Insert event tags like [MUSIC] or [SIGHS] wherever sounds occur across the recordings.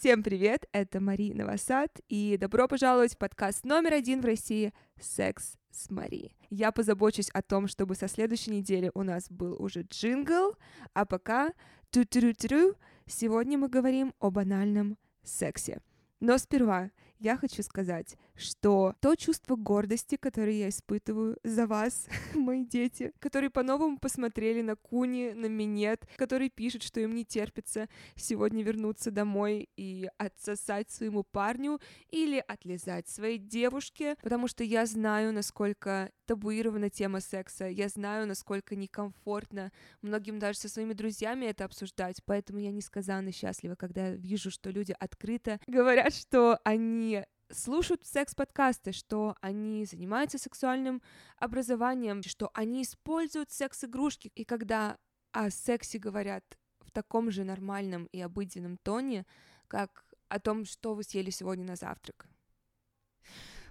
Всем привет, это Мари Новосад, и добро пожаловать в подкаст номер один в России «Секс с Мари». Я позабочусь о том, чтобы со следующей недели у нас был уже джингл, а пока ту ту ту сегодня мы говорим о банальном сексе. Но сперва я хочу сказать, что то чувство гордости, которое я испытываю за вас, [LAUGHS] мои дети, которые по-новому посмотрели на Куни, на Минет, которые пишут, что им не терпится сегодня вернуться домой и отсосать своему парню или отлезать своей девушке, потому что я знаю, насколько табуирована тема секса, я знаю, насколько некомфортно многим даже со своими друзьями это обсуждать, поэтому я несказанно счастлива, когда вижу, что люди открыто говорят, что они слушают секс-подкасты, что они занимаются сексуальным образованием, что они используют секс-игрушки. И когда о сексе говорят в таком же нормальном и обыденном тоне, как о том, что вы съели сегодня на завтрак.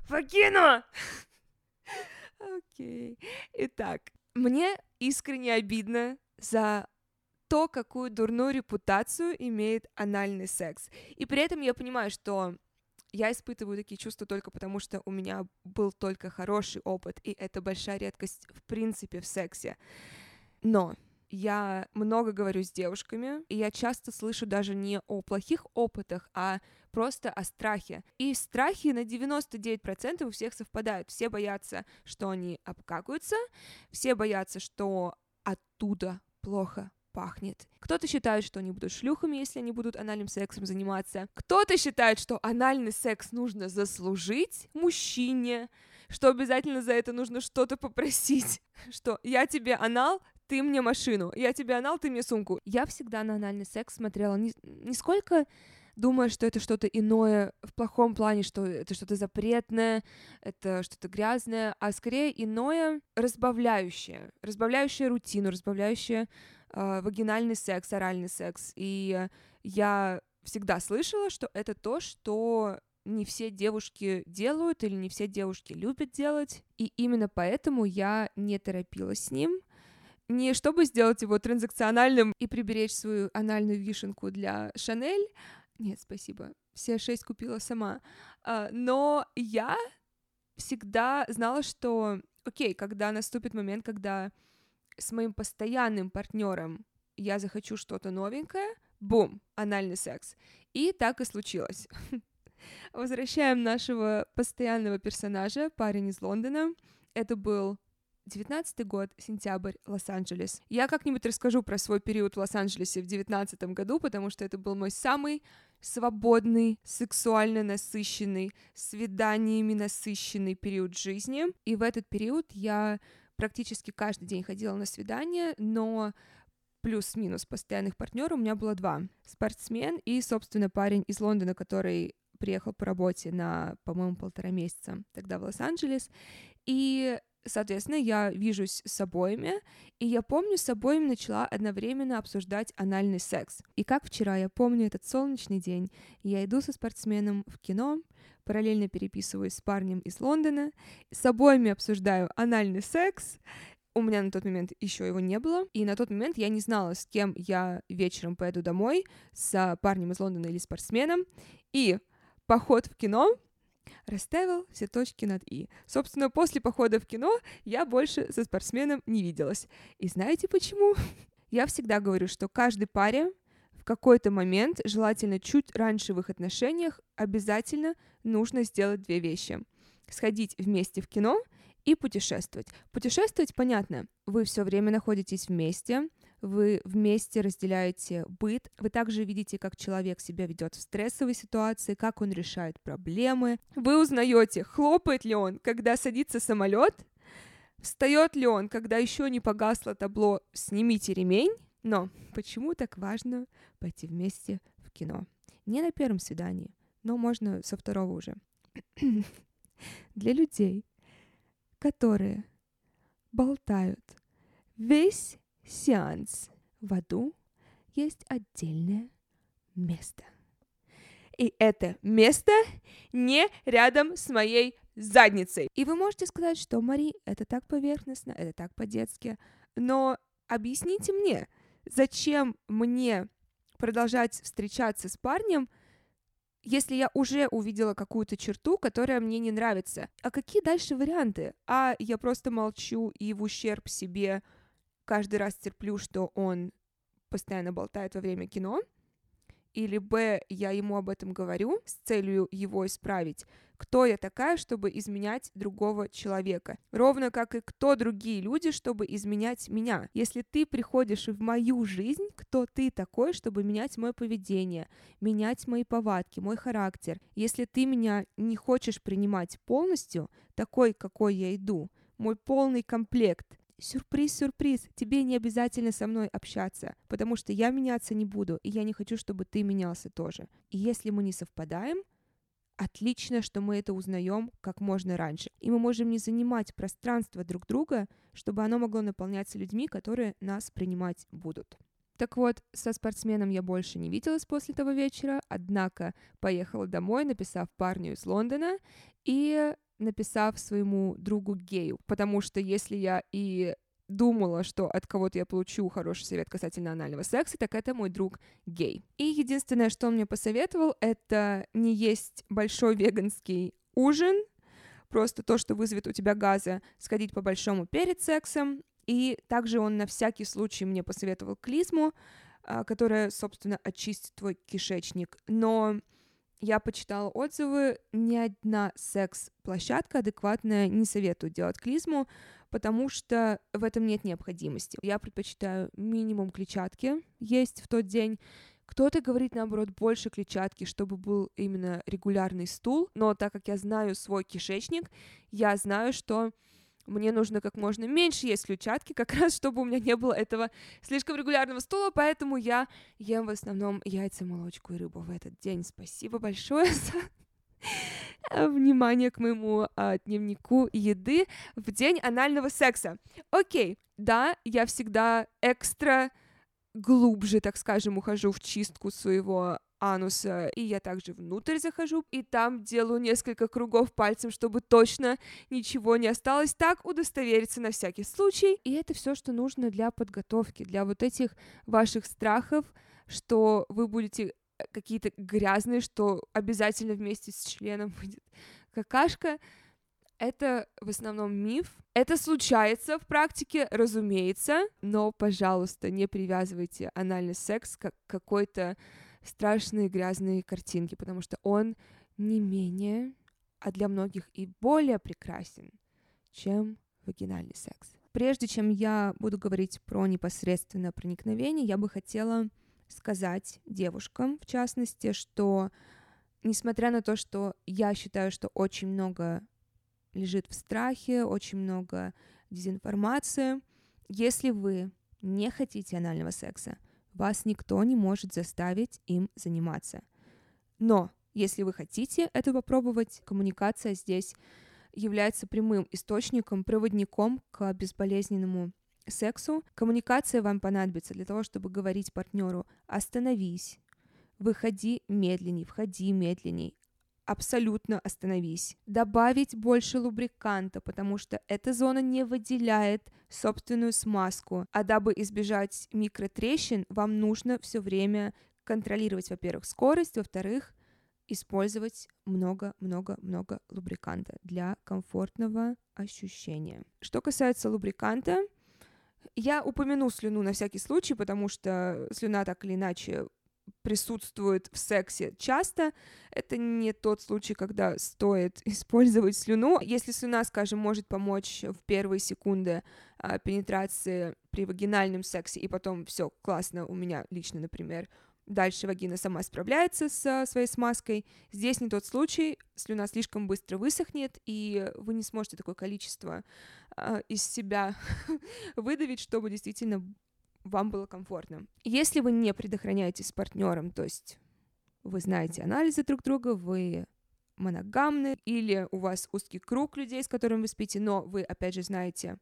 Вагина! [LAUGHS] Окей. Итак, мне искренне обидно за то, какую дурную репутацию имеет анальный секс. И при этом я понимаю, что я испытываю такие чувства только потому, что у меня был только хороший опыт, и это большая редкость в принципе в сексе. Но я много говорю с девушками, и я часто слышу даже не о плохих опытах, а просто о страхе. И страхи на 99% у всех совпадают. Все боятся, что они обкакаются, все боятся, что оттуда плохо пахнет. Кто-то считает, что они будут шлюхами, если они будут анальным сексом заниматься. Кто-то считает, что анальный секс нужно заслужить мужчине, что обязательно за это нужно что-то попросить, [LAUGHS] что я тебе анал, ты мне машину, я тебе анал, ты мне сумку. Я всегда на анальный секс смотрела не, не сколько думая, что это что-то иное в плохом плане, что это что-то запретное, это что-то грязное, а скорее иное разбавляющее, разбавляющее рутину, разбавляющее э, вагинальный секс, оральный секс. И я всегда слышала, что это то, что не все девушки делают или не все девушки любят делать. И именно поэтому я не торопилась с ним. Не чтобы сделать его транзакциональным и приберечь свою анальную вишенку для Шанель. Нет, спасибо. Все шесть купила сама. А, но я всегда знала, что, окей, когда наступит момент, когда с моим постоянным партнером я захочу что-то новенькое, бум, анальный секс. И так и случилось. [LAUGHS] Возвращаем нашего постоянного персонажа, парень из Лондона. Это был 19 год, сентябрь, Лос-Анджелес. Я как-нибудь расскажу про свой период в Лос-Анджелесе в 19 году, потому что это был мой самый свободный, сексуально насыщенный, свиданиями насыщенный период жизни. И в этот период я практически каждый день ходила на свидание, но плюс-минус постоянных партнеров у меня было два. Спортсмен и, собственно, парень из Лондона, который приехал по работе на, по-моему, полтора месяца тогда в Лос-Анджелес. И Соответственно, я вижусь с обоими, и я помню, с обоими начала одновременно обсуждать анальный секс. И как вчера, я помню этот солнечный день, я иду со спортсменом в кино, параллельно переписываюсь с парнем из Лондона, с обоими обсуждаю анальный секс, у меня на тот момент еще его не было, и на тот момент я не знала, с кем я вечером поеду домой, с парнем из Лондона или спортсменом, и поход в кино расставил все точки над «и». Собственно, после похода в кино я больше со спортсменом не виделась. И знаете почему? [LAUGHS] Я всегда говорю, что каждой паре в какой-то момент, желательно чуть раньше в их отношениях, обязательно нужно сделать две вещи. Сходить вместе в кино и путешествовать. Путешествовать, понятно, вы все время находитесь вместе, вы вместе разделяете быт, вы также видите, как человек себя ведет в стрессовой ситуации, как он решает проблемы. Вы узнаете, хлопает ли он, когда садится самолет, встает ли он, когда еще не погасло табло «Снимите ремень», но почему так важно пойти вместе в кино? Не на первом свидании, но можно со второго уже. [CLEARS THROAT] Для людей, которые болтают весь сеанс в аду есть отдельное место. И это место не рядом с моей задницей. И вы можете сказать, что, Мари, это так поверхностно, это так по-детски, но объясните мне, зачем мне продолжать встречаться с парнем если я уже увидела какую-то черту, которая мне не нравится, а какие дальше варианты? А я просто молчу и в ущерб себе каждый раз терплю, что он постоянно болтает во время кино, или б, я ему об этом говорю с целью его исправить, кто я такая, чтобы изменять другого человека. Ровно как и кто другие люди, чтобы изменять меня. Если ты приходишь в мою жизнь, кто ты такой, чтобы менять мое поведение, менять мои повадки, мой характер. Если ты меня не хочешь принимать полностью, такой, какой я иду, мой полный комплект, сюрприз, сюрприз, тебе не обязательно со мной общаться, потому что я меняться не буду, и я не хочу, чтобы ты менялся тоже. И если мы не совпадаем, отлично, что мы это узнаем как можно раньше. И мы можем не занимать пространство друг друга, чтобы оно могло наполняться людьми, которые нас принимать будут. Так вот, со спортсменом я больше не виделась после того вечера, однако поехала домой, написав парню из Лондона и написав своему другу гею, потому что если я и думала, что от кого-то я получу хороший совет касательно анального секса, так это мой друг гей. И единственное, что он мне посоветовал, это не есть большой веганский ужин, просто то, что вызовет у тебя газы, сходить по-большому перед сексом. И также он на всякий случай мне посоветовал клизму, а, которая, собственно, очистит твой кишечник. Но я почитала отзывы, ни одна секс-площадка адекватная не советует делать клизму, потому что в этом нет необходимости. Я предпочитаю минимум клетчатки есть в тот день. Кто-то говорит, наоборот, больше клетчатки, чтобы был именно регулярный стул, но так как я знаю свой кишечник, я знаю, что мне нужно как можно меньше есть клетчатки, как [LAUGHS] раз чтобы у меня не было этого слишком регулярного стула, поэтому я ем в основном яйца, молочку и рыбу в этот день. Спасибо большое [LAUGHS] за внимание к моему а, дневнику еды в день анального секса. Окей, да, я всегда экстра глубже, так скажем, ухожу в чистку своего ануса, и я также внутрь захожу, и там делаю несколько кругов пальцем, чтобы точно ничего не осталось, так удостовериться на всякий случай. И это все, что нужно для подготовки, для вот этих ваших страхов, что вы будете какие-то грязные, что обязательно вместе с членом будет какашка. Это в основном миф. Это случается в практике, разумеется, но, пожалуйста, не привязывайте анальный секс к какой-то страшной грязной картинке, потому что он не менее, а для многих и более прекрасен, чем вагинальный секс. Прежде чем я буду говорить про непосредственное проникновение, я бы хотела сказать девушкам, в частности, что несмотря на то, что я считаю, что очень много лежит в страхе, очень много дезинформации, если вы не хотите анального секса, вас никто не может заставить им заниматься. Но если вы хотите это попробовать, коммуникация здесь является прямым источником, проводником к безболезненному сексу, коммуникация вам понадобится для того, чтобы говорить партнеру «остановись», «выходи медленней», «входи медленней», абсолютно остановись. Добавить больше лубриканта, потому что эта зона не выделяет собственную смазку. А дабы избежать микротрещин, вам нужно все время контролировать, во-первых, скорость, во-вторых, использовать много-много-много лубриканта для комфортного ощущения. Что касается лубриканта, я упомяну слюну на всякий случай, потому что слюна так или иначе присутствует в сексе часто. Это не тот случай, когда стоит [LAUGHS] использовать слюну. Если слюна, скажем, может помочь в первые секунды а, пенетрации при вагинальном сексе, и потом все классно у меня лично, например, Дальше вагина сама справляется со своей смазкой. Здесь не тот случай, слюна слишком быстро высохнет, и вы не сможете такое количество э, из себя [LAUGHS] выдавить, чтобы действительно вам было комфортно. Если вы не предохраняетесь с партнером, то есть вы знаете анализы друг друга, вы моногамны, или у вас узкий круг людей, с которыми вы спите, но вы, опять же, знаете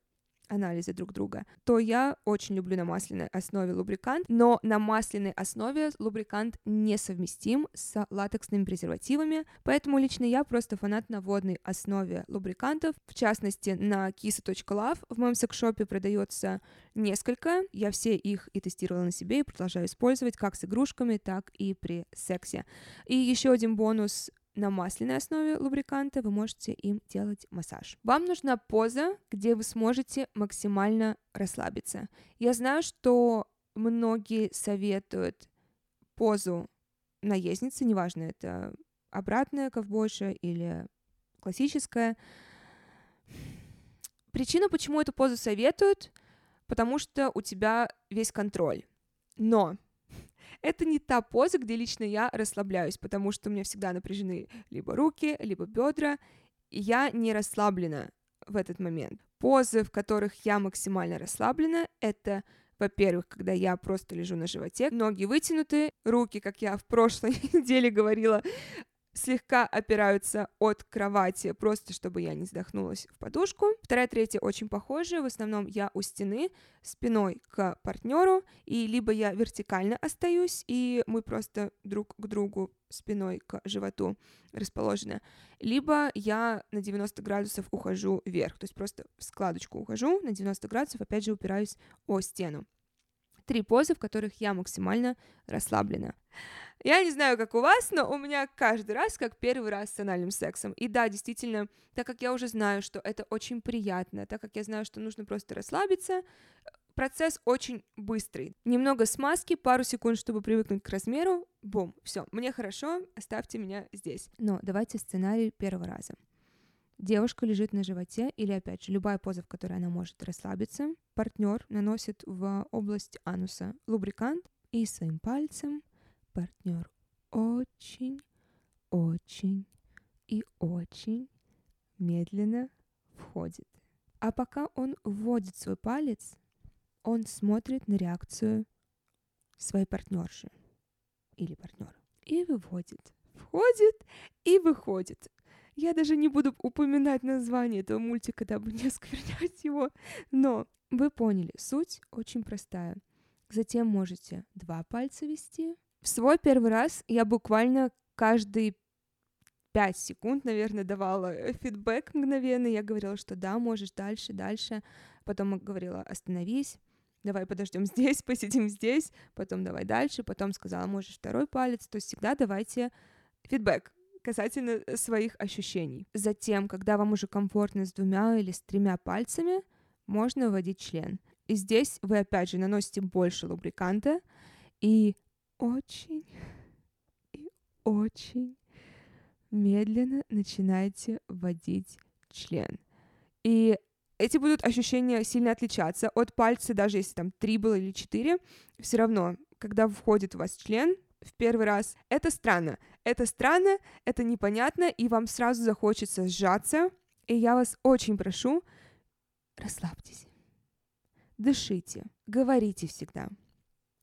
анализы друг друга, то я очень люблю на масляной основе лубрикант, но на масляной основе лубрикант несовместим с латексными презервативами, поэтому лично я просто фанат на водной основе лубрикантов. В частности, на kisa.love в моем секшопе продается несколько, я все их и тестировала на себе и продолжаю использовать как с игрушками, так и при сексе. И еще один бонус на масляной основе лубриканта вы можете им делать массаж. Вам нужна поза, где вы сможете максимально расслабиться. Я знаю, что многие советуют позу наездницы, неважно, это обратная ковбойша или классическая. Причина, почему эту позу советуют, потому что у тебя весь контроль. Но это не та поза, где лично я расслабляюсь, потому что у меня всегда напряжены либо руки, либо бедра, и я не расслаблена в этот момент. Позы, в которых я максимально расслаблена, это во-первых, когда я просто лежу на животе, ноги вытянуты, руки, как я в прошлой [LAUGHS] неделе говорила, слегка опираются от кровати, просто чтобы я не задохнулась в подушку. Вторая, третья очень похожие. В основном я у стены, спиной к партнеру, и либо я вертикально остаюсь, и мы просто друг к другу спиной к животу расположены, либо я на 90 градусов ухожу вверх, то есть просто в складочку ухожу на 90 градусов, опять же упираюсь о стену три позы, в которых я максимально расслаблена. Я не знаю, как у вас, но у меня каждый раз как первый раз с анальным сексом. И да, действительно, так как я уже знаю, что это очень приятно, так как я знаю, что нужно просто расслабиться, процесс очень быстрый. Немного смазки, пару секунд, чтобы привыкнуть к размеру, бум, все, мне хорошо, оставьте меня здесь. Но давайте сценарий первого раза. Девушка лежит на животе, или опять же, любая поза, в которой она может расслабиться. Партнер наносит в область ануса лубрикант, и своим пальцем партнер очень, очень и очень медленно входит. А пока он вводит свой палец, он смотрит на реакцию своей партнерши или партнера и выводит. Входит и выходит. Я даже не буду упоминать название этого мультика, дабы не [LAUGHS] осквернять его. Но вы поняли, суть очень простая. Затем можете два пальца вести. В свой первый раз я буквально каждый пять секунд, наверное, давала э, фидбэк мгновенный. Я говорила, что да, можешь дальше, дальше. Потом говорила, остановись, давай подождем [LAUGHS] здесь, посидим здесь, потом давай дальше, потом сказала, можешь второй палец. То есть всегда давайте фидбэк касательно э, своих ощущений. Затем, когда вам уже комфортно с двумя или с тремя пальцами, можно вводить член. И здесь вы опять же наносите больше лубриканта и очень и очень медленно начинаете вводить член. И эти будут ощущения сильно отличаться от пальца, даже если там три было или четыре, все равно, когда входит у вас член, в первый раз. Это странно. Это странно, это непонятно, и вам сразу захочется сжаться. И я вас очень прошу, расслабьтесь. Дышите, говорите всегда.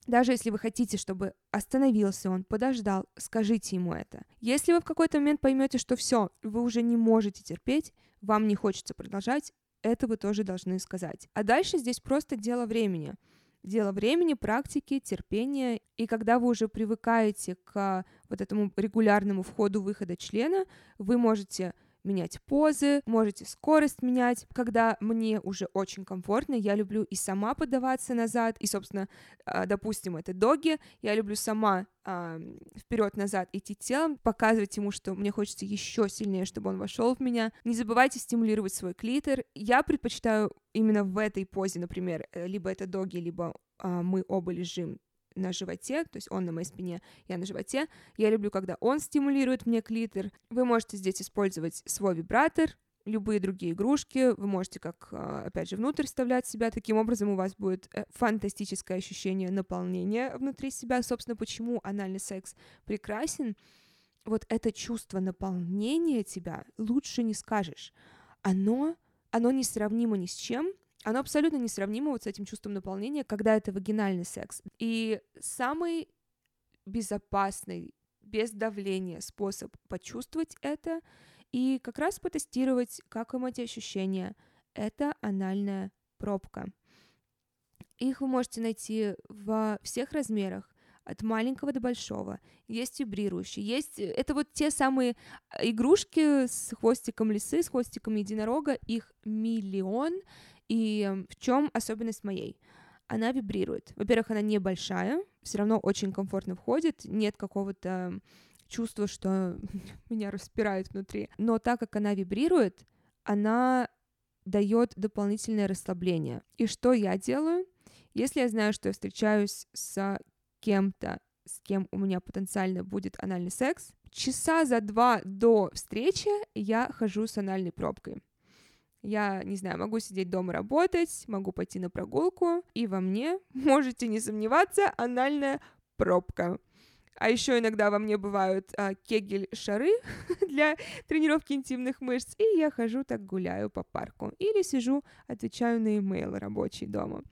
Даже если вы хотите, чтобы остановился он, подождал, скажите ему это. Если вы в какой-то момент поймете, что все, вы уже не можете терпеть, вам не хочется продолжать, это вы тоже должны сказать. А дальше здесь просто дело времени дело времени, практики, терпения. И когда вы уже привыкаете к вот этому регулярному входу-выхода члена, вы можете менять позы, можете скорость менять. Когда мне уже очень комфортно, я люблю и сама подаваться назад, и, собственно, а, допустим, это доги, я люблю сама а, вперед-назад идти телом, показывать ему, что мне хочется еще сильнее, чтобы он вошел в меня. Не забывайте стимулировать свой клитор. Я предпочитаю именно в этой позе, например, э, либо это доги, либо а, мы оба лежим на животе, то есть он на моей спине, я на животе. Я люблю, когда он стимулирует мне клитор. Вы можете здесь использовать свой вибратор, любые другие игрушки, вы можете как, а, опять же, внутрь вставлять себя, таким образом у вас будет э, фантастическое ощущение наполнения внутри себя, собственно, почему анальный секс прекрасен, вот это чувство наполнения тебя лучше не скажешь, оно, оно несравнимо ни с чем, оно абсолютно несравнимо вот с этим чувством наполнения, когда это вагинальный секс. И самый безопасный, без давления способ почувствовать это и как раз потестировать, как вам эти ощущения, это анальная пробка. Их вы можете найти во всех размерах, от маленького до большого. Есть вибрирующие, есть... Это вот те самые а, игрушки с хвостиком лисы, с хвостиком единорога, их миллион. И в чем особенность моей? Она вибрирует. Во-первых, она небольшая, все равно очень комфортно входит, нет какого-то чувства, что [LAUGHS] меня распирает внутри. Но так как она вибрирует, она дает дополнительное расслабление. И что я делаю? Если я знаю, что я встречаюсь с кем-то, с кем у меня потенциально будет анальный секс, часа за два до встречи я хожу с анальной пробкой. Я, не знаю, могу сидеть дома работать, могу пойти на прогулку, и во мне, [LAUGHS] можете не сомневаться, анальная пробка. А еще иногда во мне бывают а, кегель-шары [LAUGHS] для тренировки интимных мышц, и я хожу так гуляю по парку. Или сижу, отвечаю на имейл рабочий дома.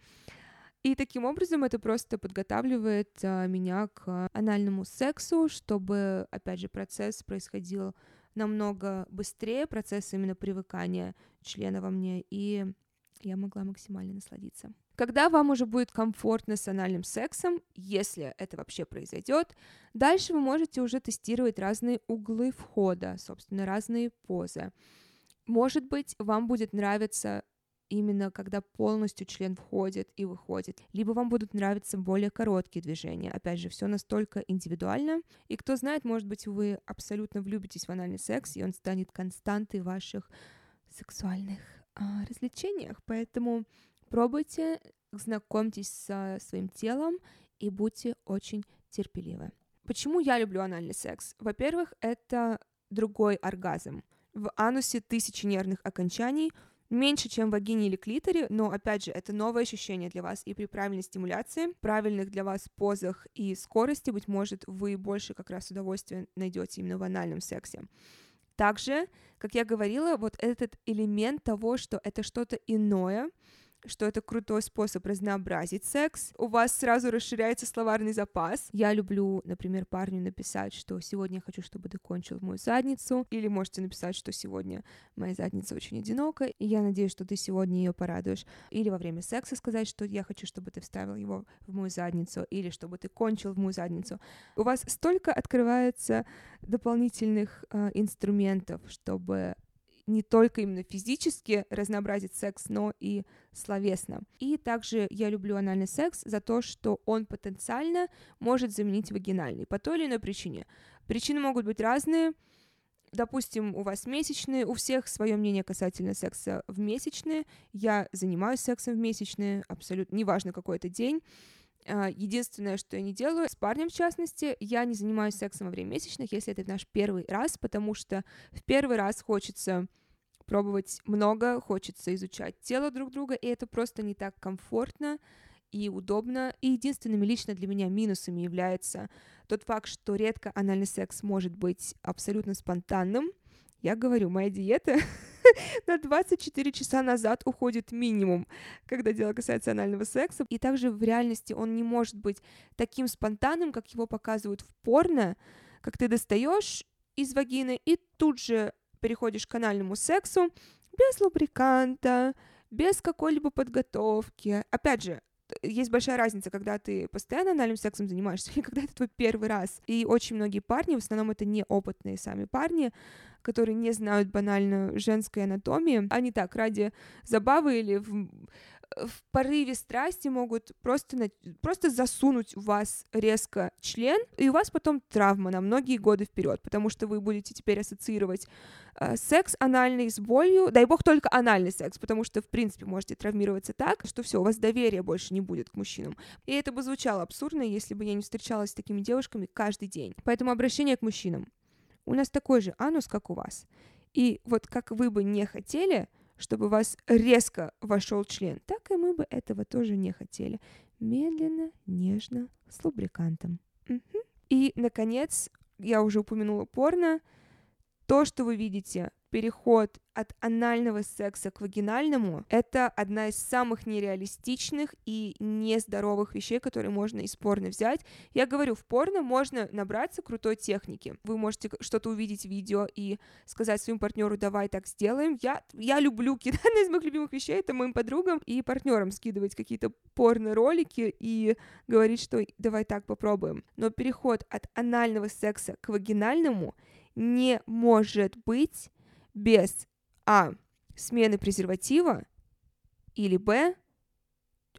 И таким образом это просто подготавливает а, меня к анальному сексу, чтобы, опять же, процесс происходил намного быстрее, процесс именно привыкания члена во мне, и я могла максимально насладиться. Когда вам уже будет комфортно с анальным сексом, если это вообще произойдет, дальше вы можете уже тестировать разные углы входа, собственно, разные позы. Может быть, вам будет нравиться именно когда полностью член входит и выходит, либо вам будут нравиться более короткие движения. Опять же, все настолько индивидуально. И кто знает, может быть, вы абсолютно влюбитесь в анальный секс, и он станет константой ваших сексуальных а, развлечениях. Поэтому пробуйте, знакомьтесь со своим телом и будьте очень терпеливы. Почему я люблю анальный секс? Во-первых, это другой оргазм. В анусе тысячи нервных окончаний — меньше, чем в вагине или клиторе, но, опять же, это новое ощущение для вас, и при правильной стимуляции, правильных для вас позах и скорости, быть может, вы больше как раз удовольствия найдете именно в анальном сексе. Также, как я говорила, вот этот элемент того, что это что-то иное, что это крутой способ разнообразить секс. У вас сразу расширяется словарный запас. Я люблю, например, парню написать, что сегодня я хочу, чтобы ты кончил мою задницу, или можете написать, что сегодня моя задница очень одинока, и я надеюсь, что ты сегодня ее порадуешь. Или во время секса сказать, что я хочу, чтобы ты вставил его в мою задницу, или чтобы ты кончил в мою задницу. У вас столько открывается дополнительных э, инструментов, чтобы не только именно физически разнообразить секс, но и словесно. И также я люблю анальный секс за то, что он потенциально может заменить вагинальный по той или иной причине. Причины могут быть разные. Допустим, у вас месячные, у всех свое мнение касательно секса в месячные. Я занимаюсь сексом в месячные, абсолютно неважно какой это день. А, единственное, что я не делаю, с парнем в частности, я не занимаюсь сексом во время месячных, если это наш первый раз, потому что в первый раз хочется пробовать много, хочется изучать тело друг друга, и это просто не так комфортно и удобно. И единственными лично для меня минусами является тот факт, что редко анальный секс может быть абсолютно спонтанным. Я говорю, моя диета [LAUGHS] [LAUGHS] на 24 часа назад уходит минимум, когда дело касается анального секса. И также в реальности он не может быть таким спонтанным, как его показывают в порно, как ты достаешь из вагины и тут же переходишь к анальному сексу без лубриканта, без какой-либо подготовки. Опять же, есть большая разница, когда ты постоянно анальным сексом занимаешься [LAUGHS] или когда это твой первый раз. И очень многие парни, в основном это неопытные сами парни, которые не знают банально женской анатомии, они так ради забавы или в в порыве страсти могут просто, просто засунуть в вас резко член, и у вас потом травма на многие годы вперед, потому что вы будете теперь ассоциировать э, секс анальный с болью, дай бог только анальный секс, потому что, в принципе, можете травмироваться так, что все, у вас доверия больше не будет к мужчинам. И это бы звучало абсурдно, если бы я не встречалась с такими девушками каждый день. Поэтому обращение к мужчинам. У нас такой же анус, как у вас. И вот как вы бы не хотели, чтобы у вас резко вошел член, так и мы бы этого тоже не хотели. Медленно, нежно, с лубрикантом. Угу. И, наконец, я уже упомянула порно. То, что вы видите переход от анального секса к вагинальному — это одна из самых нереалистичных и нездоровых вещей, которые можно из порно взять. Я говорю, в порно можно набраться крутой техники. Вы можете что-то увидеть в видео и сказать своему партнеру, давай так сделаем. Я, я люблю кидать [LAUGHS] из моих любимых вещей, это моим подругам и партнерам скидывать какие-то порно-ролики и говорить, что давай так попробуем. Но переход от анального секса к вагинальному не может быть без а. смены презерватива или б.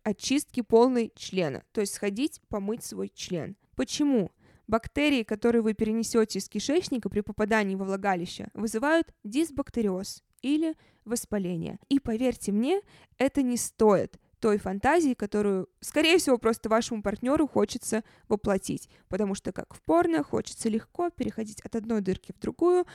очистки полной члена, то есть сходить помыть свой член. Почему? Бактерии, которые вы перенесете из кишечника при попадании во влагалище, вызывают дисбактериоз или воспаление. И поверьте мне, это не стоит той фантазии, которую, скорее всего, просто вашему партнеру хочется воплотить. Потому что, как в порно, хочется легко переходить от одной дырки в другую.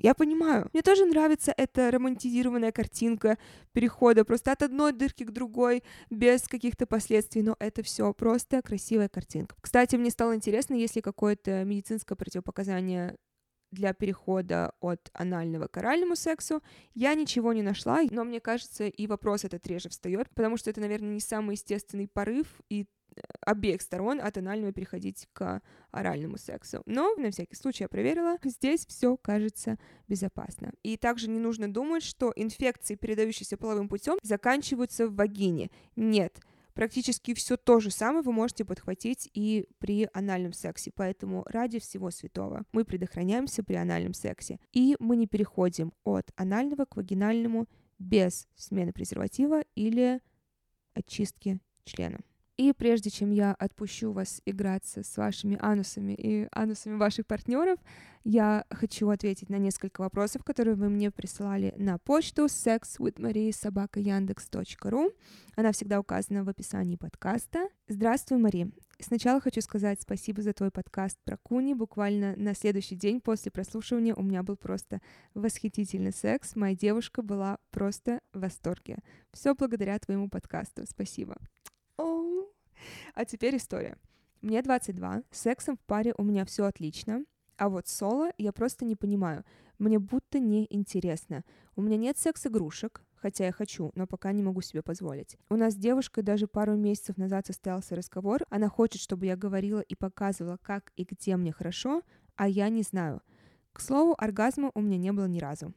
Я понимаю. Мне тоже нравится эта романтизированная картинка перехода просто от одной дырки к другой без каких-то последствий, но это все просто красивая картинка. Кстати, мне стало интересно, есть ли какое-то медицинское противопоказание для перехода от анального к оральному сексу. Я ничего не нашла, но мне кажется, и вопрос этот реже встает, потому что это, наверное, не самый естественный порыв и э, обеих сторон от анального переходить к оральному сексу. Но на всякий случай я проверила, здесь все кажется безопасно. И также не нужно думать, что инфекции, передающиеся половым путем, заканчиваются в вагине. Нет, практически все то же самое вы можете подхватить и при анальном сексе. Поэтому ради всего святого мы предохраняемся при анальном сексе. И мы не переходим от анального к вагинальному без смены презерватива или очистки члена. И прежде чем я отпущу вас играться с вашими анусами и анусами ваших партнеров, я хочу ответить на несколько вопросов, которые вы мне присылали на почту sexwithmarie.yandex.ru. Она всегда указана в описании подкаста. Здравствуй, Мари. Сначала хочу сказать спасибо за твой подкаст про Куни. Буквально на следующий день после прослушивания у меня был просто восхитительный секс. Моя девушка была просто в восторге. Все благодаря твоему подкасту. Спасибо. [LAUGHS] А теперь история. Мне 22, с сексом в паре у меня все отлично, а вот соло я просто не понимаю. Мне будто не интересно. У меня нет секс-игрушек, хотя я хочу, но пока не могу себе позволить. У нас с девушкой даже пару месяцев назад состоялся разговор. Она хочет, чтобы я говорила и показывала, как и где мне хорошо, а я не знаю. К слову, оргазма у меня не было ни разу.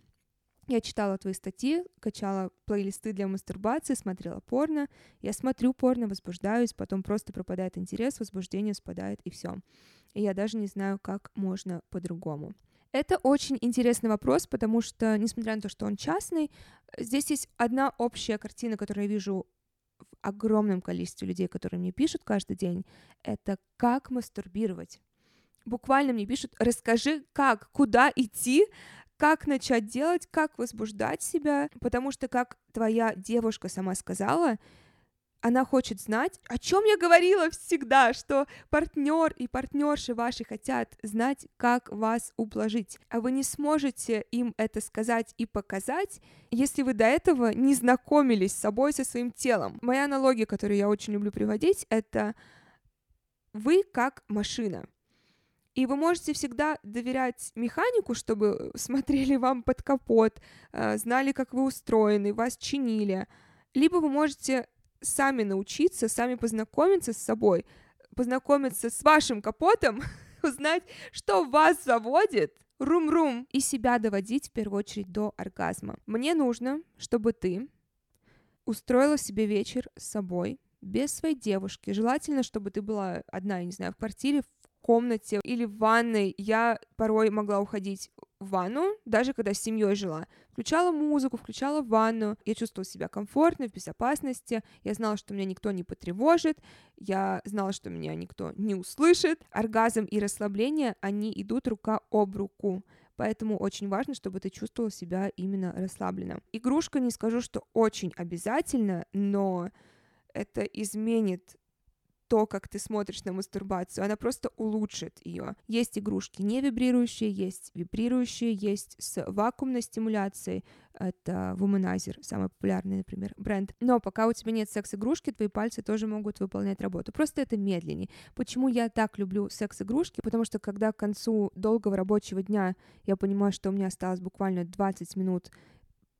Я читала твои статьи, качала плейлисты для мастурбации, смотрела порно. Я смотрю порно, возбуждаюсь, потом просто пропадает интерес, возбуждение спадает и все. И я даже не знаю, как можно по-другому. Это очень интересный вопрос, потому что, несмотря на то, что он частный, здесь есть одна общая картина, которую я вижу в огромном количестве людей, которые мне пишут каждый день, это как мастурбировать. Буквально мне пишут, расскажи, как, куда идти, как начать делать, как возбуждать себя, потому что, как твоя девушка сама сказала, она хочет знать, о чем я говорила всегда, что партнер и партнерши ваши хотят знать, как вас ублажить, а вы не сможете им это сказать и показать, если вы до этого не знакомились с собой, со своим телом. Моя аналогия, которую я очень люблю приводить, это вы как машина. И вы можете всегда доверять механику, чтобы [LAUGHS] смотрели вам под капот, э, знали, как вы устроены, вас чинили. Либо вы можете сами научиться, сами познакомиться с собой, познакомиться с вашим капотом, [LAUGHS] узнать, что вас заводит, рум-рум, и себя доводить в первую очередь до оргазма. Мне нужно, чтобы ты устроила себе вечер с собой, без своей девушки. Желательно, чтобы ты была одна, я не знаю, в квартире, комнате или в ванной я порой могла уходить в ванну, даже когда с семьей жила. Включала музыку, включала ванну. Я чувствовала себя комфортно, в безопасности. Я знала, что меня никто не потревожит. Я знала, что меня никто не услышит. Оргазм и расслабление, они идут рука об руку. Поэтому очень важно, чтобы ты чувствовала себя именно расслабленно. Игрушка не скажу, что очень обязательно, но это изменит то, как ты смотришь на мастурбацию, она просто улучшит ее. Есть игрушки не вибрирующие, есть вибрирующие, есть с вакуумной стимуляцией, это Womanizer, самый популярный, например, бренд. Но пока у тебя нет секс-игрушки, твои пальцы тоже могут выполнять работу. Просто это медленнее. Почему я так люблю секс-игрушки? Потому что когда к концу долгого рабочего дня я понимаю, что у меня осталось буквально 20 минут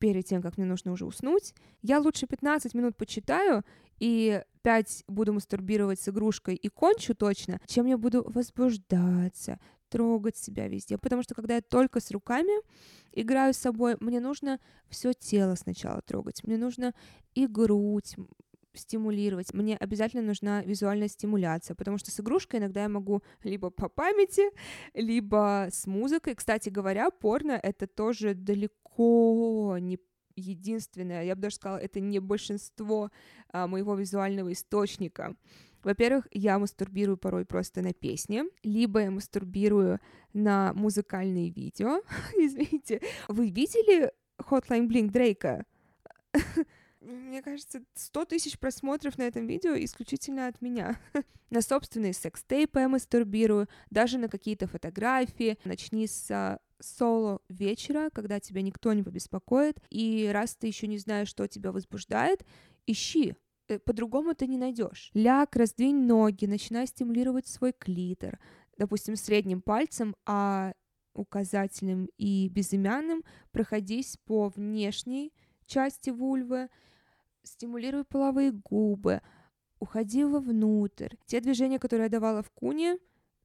перед тем, как мне нужно уже уснуть, я лучше 15 минут почитаю и 5 буду мастурбировать с игрушкой и кончу точно, чем я буду возбуждаться, трогать себя везде. Потому что когда я только с руками играю с собой, мне нужно все тело сначала трогать, мне нужно и грудь, стимулировать. Мне обязательно нужна визуальная стимуляция, потому что с игрушкой иногда я могу либо по памяти, либо с музыкой. Кстати говоря, порно — это тоже далеко не единственное, я бы даже сказала, это не большинство а, моего визуального источника. Во-первых, я мастурбирую порой просто на песни, либо я мастурбирую на музыкальные видео. [LAUGHS] Извините, вы видели Hotline Blink Дрейка? [LAUGHS] мне кажется, 100 тысяч просмотров на этом видео исключительно от меня. [LAUGHS] на собственные секс-тейпы я мастурбирую, даже на какие-то фотографии. Начни с а, соло вечера, когда тебя никто не побеспокоит, и раз ты еще не знаешь, что тебя возбуждает, ищи, э, по-другому ты не найдешь. Ляг, раздвинь ноги, начинай стимулировать свой клитор, допустим, средним пальцем, а указательным и безымянным проходись по внешней части вульвы, стимулируй половые губы, уходи вовнутрь. Те движения, которые я давала в куне,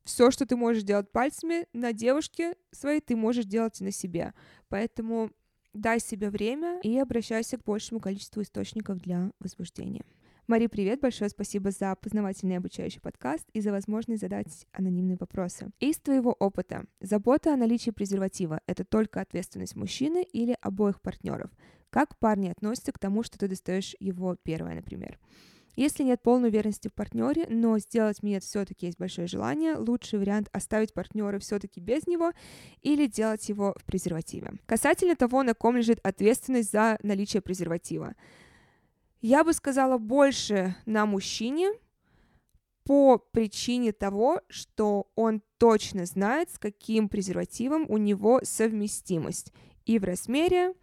все, что ты можешь делать пальцами на девушке своей, ты можешь делать и на себе. Поэтому дай себе время и обращайся к большему количеству источников для возбуждения. Мари, привет, большое спасибо за познавательный обучающий подкаст и за возможность задать анонимные вопросы. Из твоего опыта, забота о наличии презерватива – это только ответственность мужчины или обоих партнеров? Как парни относятся к тому, что ты достаешь его первое, например? Если нет полной уверенности в партнере, но сделать минет все-таки есть большое желание, лучший вариант оставить партнера все-таки без него или делать его в презервативе. Касательно того, на ком лежит ответственность за наличие презерватива. Я бы сказала больше на мужчине, по причине того, что он точно знает, с каким презервативом у него совместимость и в размере,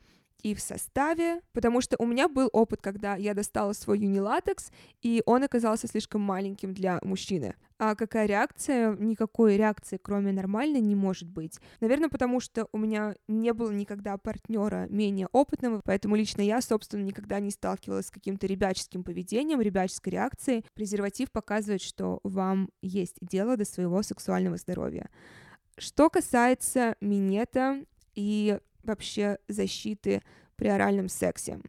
и в составе, потому что у меня был опыт, когда я достала свой юнилатекс, и он оказался слишком маленьким для мужчины. А какая реакция? Никакой реакции, кроме нормальной, не может быть. Наверное, потому что у меня не было никогда партнера менее опытного, поэтому лично я, собственно, никогда не сталкивалась с каким-то ребяческим поведением, ребяческой реакцией. Презерватив показывает, что вам есть дело до своего сексуального здоровья. Что касается минета и вообще защиты при оральном сексе.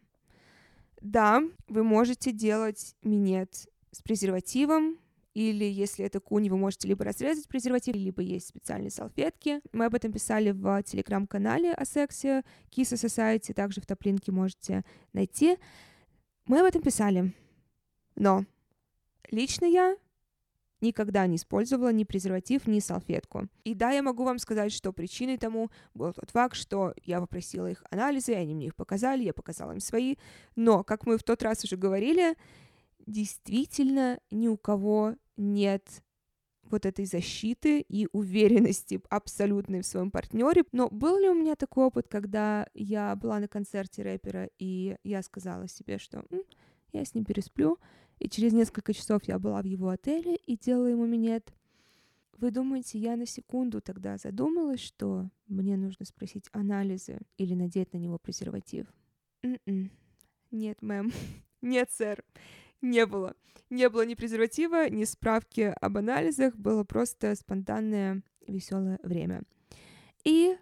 Да, вы можете делать минет с презервативом, или если это куни, вы можете либо разрезать презерватив, либо есть специальные салфетки. Мы об этом писали в телеграм-канале о сексе Kissa Society, также в топлинке можете найти. Мы об этом писали. Но лично я никогда не использовала ни презерватив, ни салфетку. И да, я могу вам сказать, что причиной тому был тот факт, что я попросила их анализы, они мне их показали, я показала им свои, но, как мы в тот раз уже говорили, действительно ни у кого нет вот этой защиты и уверенности абсолютной в своем партнере. Но был ли у меня такой опыт, когда я была на концерте рэпера, и я сказала себе, что М, я с ним пересплю, и через несколько часов я была в его отеле и делала ему минет. Вы думаете, я на секунду тогда задумалась, что мне нужно спросить анализы или надеть на него презерватив? Mm-mm. М-м. Нет, мэм. [LAUGHS] Нет, сэр. Не было. Не было ни презерватива, ни справки об анализах. Было просто спонтанное веселое время. И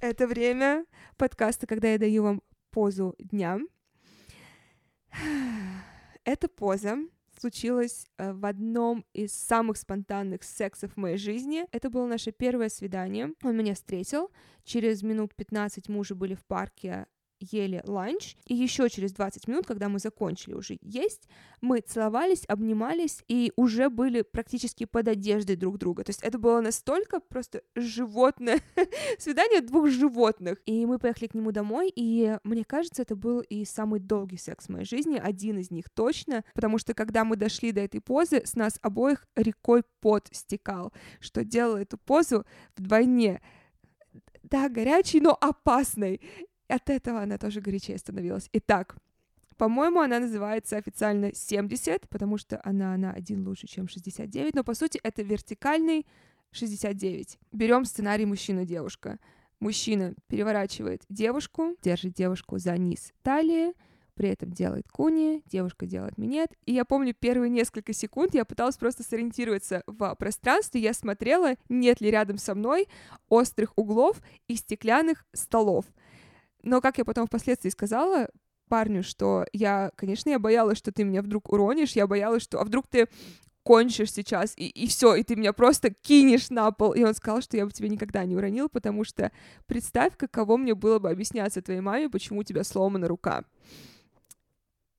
это время подкаста, когда я даю вам позу дня. [SIGHS] Эта поза случилась э, в одном из самых спонтанных сексов в моей жизни. Это было наше первое свидание. Он меня встретил. Через минут 15 мы уже были в парке ели ланч, и еще через 20 минут, когда мы закончили уже есть, мы целовались, обнимались и уже были практически под одеждой друг друга. То есть это было настолько просто животное [LAUGHS] свидание двух животных. И мы поехали к нему домой, и мне кажется, это был и самый долгий секс в моей жизни, один из них точно, потому что когда мы дошли до этой позы, с нас обоих рекой пот стекал, что делало эту позу вдвойне да, горячей, но опасной. От этого она тоже горячее становилась. Итак, по-моему, она называется официально 70, потому что она на один лучше, чем 69, но по сути это вертикальный 69. Берем сценарий мужчина-девушка. Мужчина переворачивает девушку, держит девушку за низ талии, при этом делает куни, девушка делает минет. И я помню первые несколько секунд я пыталась просто сориентироваться в пространстве, я смотрела, нет ли рядом со мной острых углов и стеклянных столов. Но, как я потом впоследствии сказала парню, что я, конечно, я боялась, что ты меня вдруг уронишь, я боялась, что, а вдруг ты кончишь сейчас, и, и все, и ты меня просто кинешь на пол. И он сказал, что я бы тебя никогда не уронил, потому что представь, каково мне было бы объясняться твоей маме, почему у тебя сломана рука.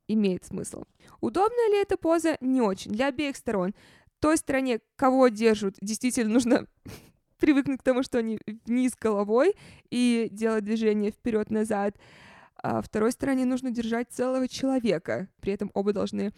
Имеет смысл. Удобная ли эта поза? Не очень. Для обеих сторон. Той стороне, кого держат, действительно нужно привыкнуть к тому, что они вниз головой и делать движение вперед-назад. А второй стороне нужно держать целого человека. При этом оба должны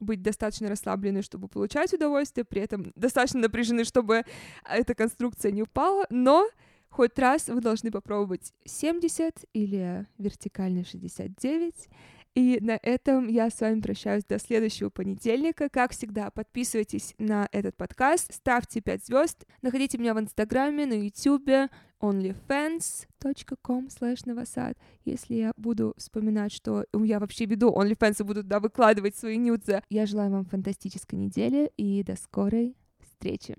быть достаточно расслаблены, чтобы получать удовольствие, при этом достаточно напряжены, чтобы эта конструкция не упала, но хоть раз вы должны попробовать 70 или вертикальный 69, и на этом я с вами прощаюсь до следующего понедельника. Как всегда, подписывайтесь на этот подкаст, ставьте 5 звезд, находите меня в Инстаграме, на Ютубе, onlyfans.com slash новосад. Если я буду вспоминать, что я вообще веду OnlyFans и буду туда выкладывать свои нюцы. Я желаю вам фантастической недели и до скорой встречи.